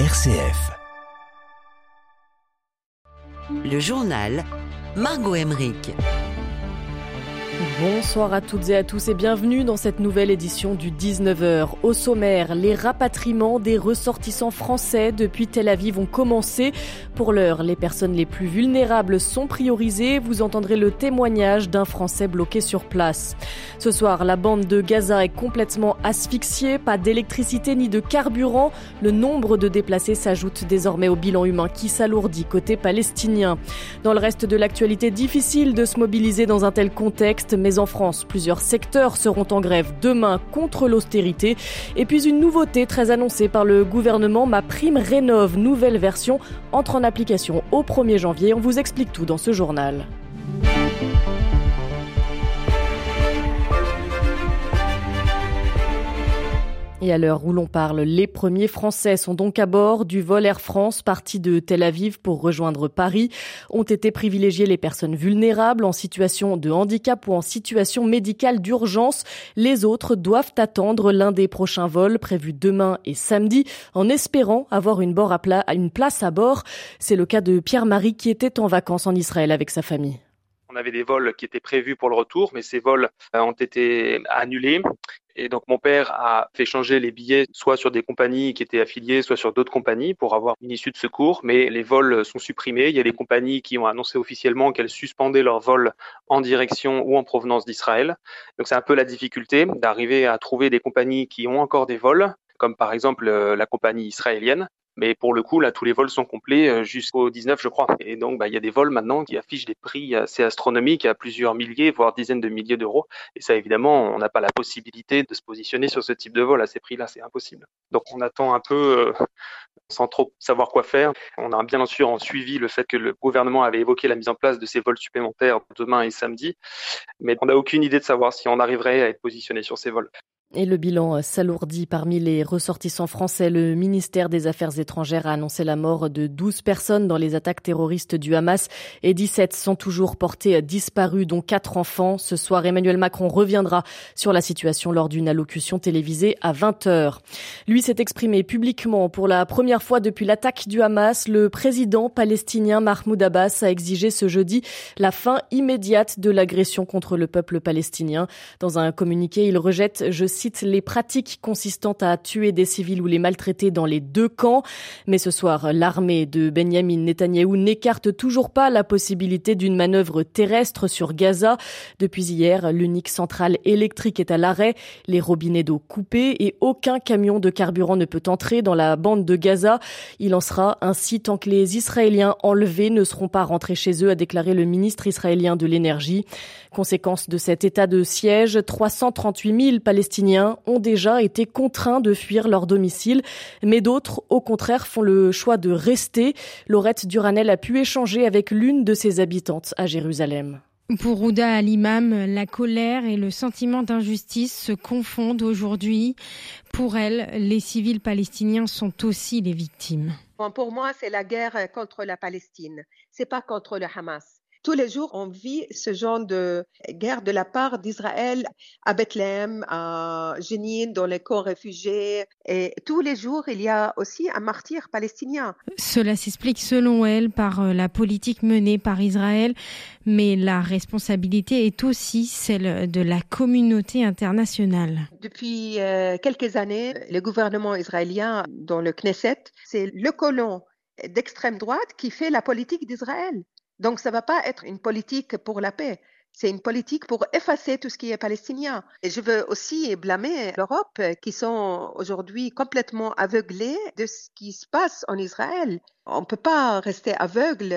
RCF. Le journal Margot Emmerich. Bonsoir à toutes et à tous et bienvenue dans cette nouvelle édition du 19h. Au sommaire, les rapatriements des ressortissants français depuis Tel Aviv ont commencé. Pour l'heure, les personnes les plus vulnérables sont priorisées. Vous entendrez le témoignage d'un Français bloqué sur place. Ce soir, la bande de Gaza est complètement asphyxiée, pas d'électricité ni de carburant. Le nombre de déplacés s'ajoute désormais au bilan humain qui s'alourdit côté palestinien. Dans le reste de l'actualité, difficile de se mobiliser dans un tel contexte mais en France, plusieurs secteurs seront en grève demain contre l'austérité. Et puis une nouveauté très annoncée par le gouvernement, ma prime rénove, nouvelle version, entre en application au 1er janvier. On vous explique tout dans ce journal. À l'heure où l'on parle, les premiers Français sont donc à bord du vol Air France parti de Tel Aviv pour rejoindre Paris. Ont été privilégiées les personnes vulnérables en situation de handicap ou en situation médicale d'urgence. Les autres doivent attendre l'un des prochains vols prévus demain et samedi en espérant avoir une place à bord. C'est le cas de Pierre-Marie qui était en vacances en Israël avec sa famille. On avait des vols qui étaient prévus pour le retour, mais ces vols euh, ont été annulés. Et donc mon père a fait changer les billets soit sur des compagnies qui étaient affiliées, soit sur d'autres compagnies pour avoir une issue de secours. Mais les vols sont supprimés. Il y a des compagnies qui ont annoncé officiellement qu'elles suspendaient leurs vols en direction ou en provenance d'Israël. Donc c'est un peu la difficulté d'arriver à trouver des compagnies qui ont encore des vols comme par exemple euh, la compagnie israélienne, mais pour le coup, là, tous les vols sont complets euh, jusqu'au 19, je crois. Et donc, bah, il y a des vols maintenant qui affichent des prix assez astronomiques à plusieurs milliers, voire dizaines de milliers d'euros. Et ça, évidemment, on n'a pas la possibilité de se positionner sur ce type de vol à ces prix-là. C'est impossible. Donc, on attend un peu euh, sans trop savoir quoi faire. On a bien sûr suivi le fait que le gouvernement avait évoqué la mise en place de ces vols supplémentaires demain et samedi. Mais on n'a aucune idée de savoir si on arriverait à être positionné sur ces vols. Et le bilan s'alourdit parmi les ressortissants français. Le ministère des Affaires étrangères a annoncé la mort de 12 personnes dans les attaques terroristes du Hamas et 17 sont toujours portés disparus, dont 4 enfants. Ce soir, Emmanuel Macron reviendra sur la situation lors d'une allocution télévisée à 20h. Lui s'est exprimé publiquement pour la première fois depuis l'attaque du Hamas. Le président palestinien Mahmoud Abbas a exigé ce jeudi la fin immédiate de l'agression contre le peuple palestinien. Dans un communiqué, il rejette, je cite, les pratiques consistant à tuer des civils ou les maltraiter dans les deux camps. Mais ce soir, l'armée de Benjamin Netanyahou n'écarte toujours pas la possibilité d'une manœuvre terrestre sur Gaza. Depuis hier, l'unique centrale électrique est à l'arrêt, les robinets d'eau coupés et aucun camion de carburant ne peut entrer dans la bande de Gaza. Il en sera ainsi tant que les Israéliens enlevés ne seront pas rentrés chez eux, a déclaré le ministre israélien de l'énergie. Conséquence de cet état de siège, 338 000 Palestiniens ont déjà été contraints de fuir leur domicile, mais d'autres, au contraire, font le choix de rester. Laurette Duranel a pu échanger avec l'une de ses habitantes à Jérusalem. Pour Ouda Al-Imam, la colère et le sentiment d'injustice se confondent aujourd'hui. Pour elle, les civils palestiniens sont aussi les victimes. pour moi, c'est la guerre contre la Palestine. C'est pas contre le Hamas tous les jours, on vit ce genre de guerre de la part d'Israël à Bethléem, à Jénine, dans les camps réfugiés. Et tous les jours, il y a aussi un martyr palestinien. Cela s'explique selon elle par euh, la politique menée par Israël, mais la responsabilité est aussi celle de la communauté internationale. Depuis euh, quelques années, le gouvernement israélien dans le Knesset, c'est le colon d'extrême droite qui fait la politique d'Israël. Donc, ça ne va pas être une politique pour la paix. C'est une politique pour effacer tout ce qui est palestinien. Et je veux aussi blâmer l'Europe qui sont aujourd'hui complètement aveuglés de ce qui se passe en Israël. On ne peut pas rester aveugle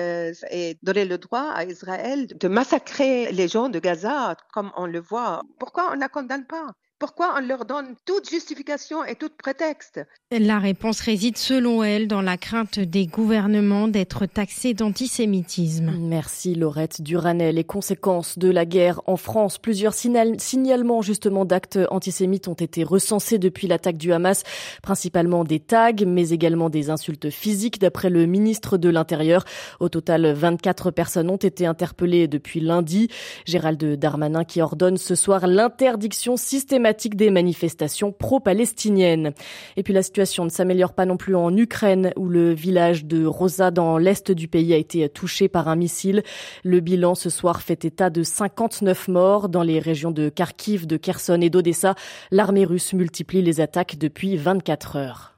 et donner le droit à Israël de massacrer les gens de Gaza comme on le voit. Pourquoi on ne la condamne pas? Pourquoi on leur donne toute justification et tout prétexte? La réponse réside selon elle dans la crainte des gouvernements d'être taxés d'antisémitisme. Merci Laurette Duranel. Les conséquences de la guerre en France, plusieurs signalements justement d'actes antisémites ont été recensés depuis l'attaque du Hamas, principalement des tags, mais également des insultes physiques d'après le ministre de l'Intérieur. Au total, 24 personnes ont été interpellées depuis lundi. Gérald Darmanin qui ordonne ce soir l'interdiction systématique des manifestations pro-palestiniennes. Et puis la situation ne s'améliore pas non plus en Ukraine où le village de Rosa dans l'est du pays a été touché par un missile. Le bilan ce soir fait état de 59 morts dans les régions de Kharkiv, de Kherson et d'Odessa. L'armée russe multiplie les attaques depuis 24 heures.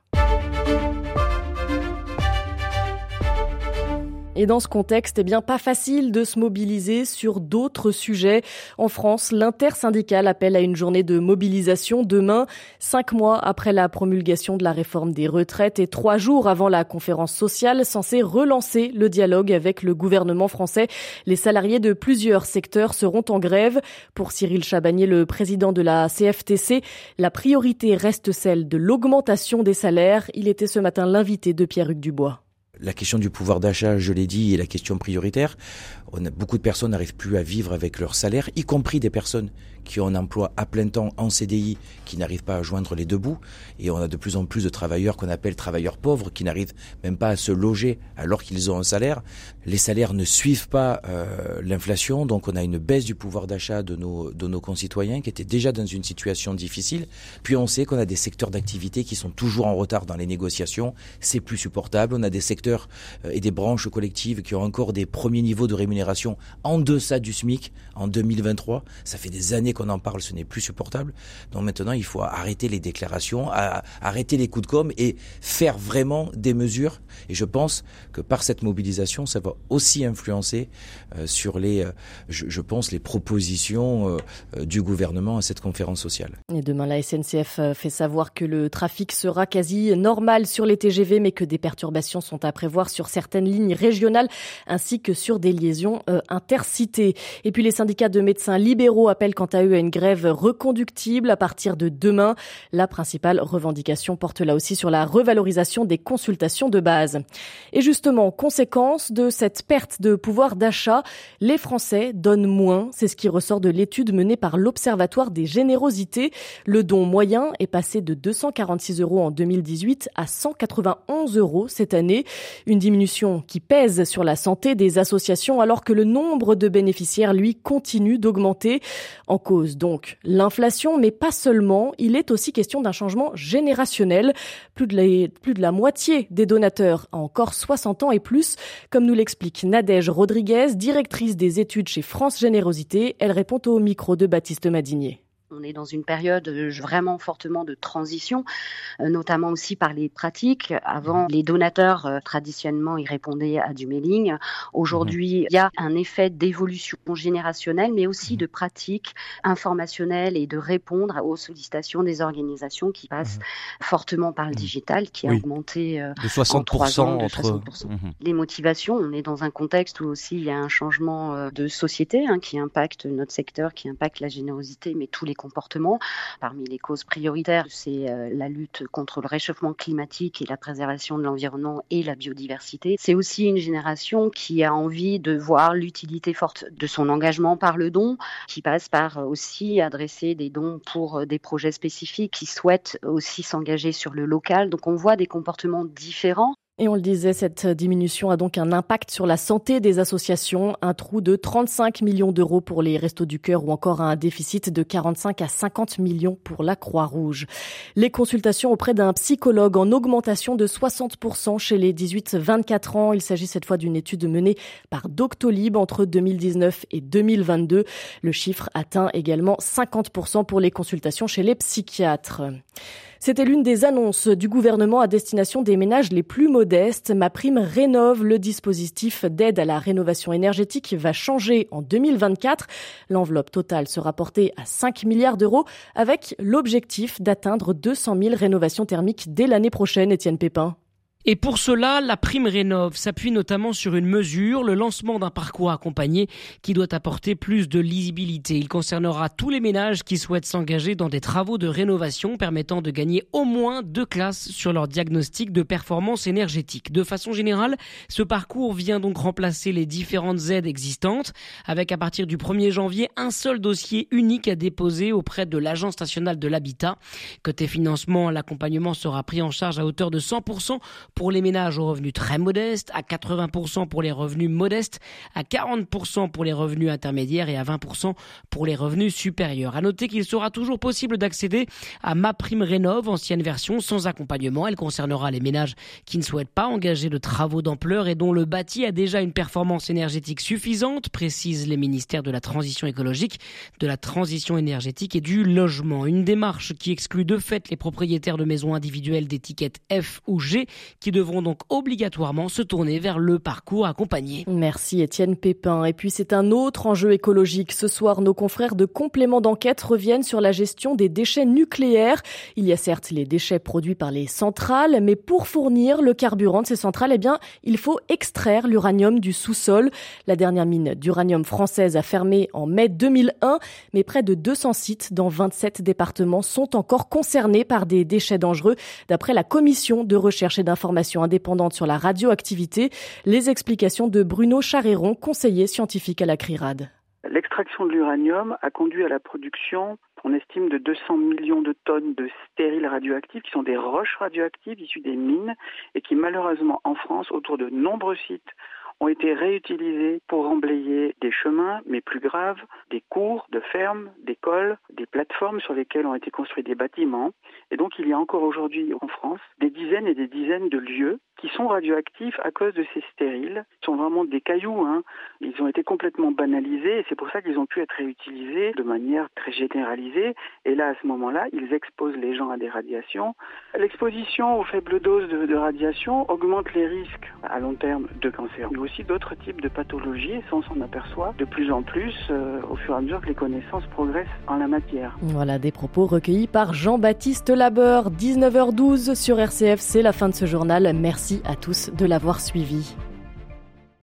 Et dans ce contexte, eh bien, pas facile de se mobiliser sur d'autres sujets. En France, l'intersyndicale appelle à une journée de mobilisation demain, cinq mois après la promulgation de la réforme des retraites et trois jours avant la conférence sociale censée relancer le dialogue avec le gouvernement français. Les salariés de plusieurs secteurs seront en grève. Pour Cyril Chabagnier, le président de la CFTC, la priorité reste celle de l'augmentation des salaires. Il était ce matin l'invité de Pierre-Hugues Dubois. La question du pouvoir d'achat, je l'ai dit, est la question prioritaire. Beaucoup de personnes n'arrivent plus à vivre avec leur salaire, y compris des personnes qui ont un emploi à plein temps en CDI, qui n'arrivent pas à joindre les deux bouts. Et on a de plus en plus de travailleurs qu'on appelle travailleurs pauvres, qui n'arrivent même pas à se loger alors qu'ils ont un salaire. Les salaires ne suivent pas euh, l'inflation, donc on a une baisse du pouvoir d'achat de nos, de nos concitoyens qui étaient déjà dans une situation difficile. Puis on sait qu'on a des secteurs d'activité qui sont toujours en retard dans les négociations. C'est plus supportable. On a des secteurs euh, et des branches collectives qui ont encore des premiers niveaux de rémunération en deçà du SMIC en 2023. Ça fait des années qu'on en parle, ce n'est plus supportable. Donc maintenant, il faut arrêter les déclarations, arrêter les coups de com et faire vraiment des mesures. Et je pense que par cette mobilisation, ça va aussi influencer euh, sur les, euh, je, pense, les propositions euh, du gouvernement à cette conférence sociale. Et demain, la SNCF fait savoir que le trafic sera quasi normal sur les TGV, mais que des perturbations sont à prévoir sur certaines lignes régionales ainsi que sur des liaisons intercités. Et puis les syndicats de médecins libéraux appellent quant à à une grève reconductible à partir de demain. La principale revendication porte là aussi sur la revalorisation des consultations de base. Et justement, conséquence de cette perte de pouvoir d'achat, les Français donnent moins. C'est ce qui ressort de l'étude menée par l'Observatoire des générosités. Le don moyen est passé de 246 euros en 2018 à 191 euros cette année. Une diminution qui pèse sur la santé des associations alors que le nombre de bénéficiaires, lui, continue d'augmenter. En cause donc l'inflation, mais pas seulement. Il est aussi question d'un changement générationnel. Plus de, la, moitié des donateurs a encore 60 ans et plus, comme nous l'explique Nadège Rodriguez, directrice des études chez France Générosité. Elle répond au micro de Baptiste Madinier. On est dans une période euh, vraiment fortement de transition, euh, notamment aussi par les pratiques. Avant, les donateurs euh, traditionnellement ils répondaient à du mailing. Aujourd'hui, il y a un effet d'évolution générationnelle, mais aussi de pratiques informationnelles et de répondre aux sollicitations des organisations qui passent fortement par le digital, qui a augmenté de 60% ans, de entre 60%. Les motivations, on est dans un contexte où aussi il y a un changement de société hein, qui impacte notre secteur, qui impacte la générosité, mais tous les comportements. Parmi les causes prioritaires, c'est euh, la lutte contre le réchauffement climatique et la préservation de l'environnement et la biodiversité. C'est aussi une génération qui a envie de voir l'utilité forte de son engagement par le don, qui passe par aussi adresser des dons pour des projets spécifiques, qui souhaitent aussi s'engager sur le local. Donc on voit des comportements différents. Et on le disait, cette diminution a donc un impact sur la santé des associations, un trou de 35 millions d'euros pour les Restos du Cœur ou encore un déficit de 45 à 50 millions pour la Croix-Rouge. Les consultations auprès d'un psychologue en augmentation de 60% chez les 18-24 ans. Il s'agit cette fois d'une étude menée par Doctolib entre 2019 et 2022. Le chiffre atteint également 50% pour les consultations chez les psychiatres. C'était l'une des annonces du gouvernement à destination des ménages les plus modestes. Ma prime rénove le dispositif d'aide à la rénovation énergétique va changer en 2024. L'enveloppe totale sera portée à 5 milliards d'euros avec l'objectif d'atteindre 200 000 rénovations thermiques dès l'année prochaine, Étienne Pépin. Et pour cela, la prime rénove s'appuie notamment sur une mesure, le lancement d'un parcours accompagné qui doit apporter plus de lisibilité. Il concernera tous les ménages qui souhaitent s'engager dans des travaux de rénovation permettant de gagner au moins deux classes sur leur diagnostic de performance énergétique. De façon générale, ce parcours vient donc remplacer les différentes aides existantes avec à partir du 1er janvier un seul dossier unique à déposer auprès de l'Agence nationale de l'habitat. Côté financement, l'accompagnement sera pris en charge à hauteur de 100% pour les ménages aux revenus très modestes, à 80% pour les revenus modestes, à 40% pour les revenus intermédiaires et à 20% pour les revenus supérieurs. À noter qu'il sera toujours possible d'accéder à Ma Prime Rénov, ancienne version sans accompagnement. Elle concernera les ménages qui ne souhaitent pas engager de travaux d'ampleur et dont le bâti a déjà une performance énergétique suffisante, précisent les ministères de la transition écologique, de la transition énergétique et du logement. Une démarche qui exclut de fait les propriétaires de maisons individuelles d'étiquette F ou G qui devront donc obligatoirement se tourner vers le parcours accompagné. Merci Étienne Pépin. Et puis c'est un autre enjeu écologique. Ce soir, nos confrères de complément d'enquête reviennent sur la gestion des déchets nucléaires. Il y a certes les déchets produits par les centrales, mais pour fournir le carburant de ces centrales, eh bien, il faut extraire l'uranium du sous-sol. La dernière mine d'uranium française a fermé en mai 2001, mais près de 200 sites dans 27 départements sont encore concernés par des déchets dangereux, d'après la commission de recherche et d'information indépendante sur la radioactivité. Les explications de Bruno Charéron, conseiller scientifique à la CRIRAD. L'extraction de l'uranium a conduit à la production, on estime, de 200 millions de tonnes de stériles radioactifs, qui sont des roches radioactives issues des mines et qui, malheureusement, en France, autour de nombreux sites, ont été réutilisés pour emblayer des chemins, mais plus grave, des cours de fermes, d'écoles, des plateformes sur lesquelles ont été construits des bâtiments. Et donc il y a encore aujourd'hui en France des dizaines et des dizaines de lieux qui sont radioactifs à cause de ces stériles. Ce sont vraiment des cailloux. Hein. Ils ont été complètement banalisés et c'est pour ça qu'ils ont pu être réutilisés de manière très généralisée. Et là, à ce moment-là, ils exposent les gens à des radiations. L'exposition aux faibles doses de, radiation augmente les risques à long terme de cancer, aussi d'autres types de pathologies. Et ça, on s'en aperçoit de plus en plus euh, au fur et à mesure que les connaissances progressent en la matière. Voilà des propos recueillis par Jean-Baptiste Labeur. 19h12 sur RCF, c'est la fin de ce journal. Merci à tous de l'avoir suivi.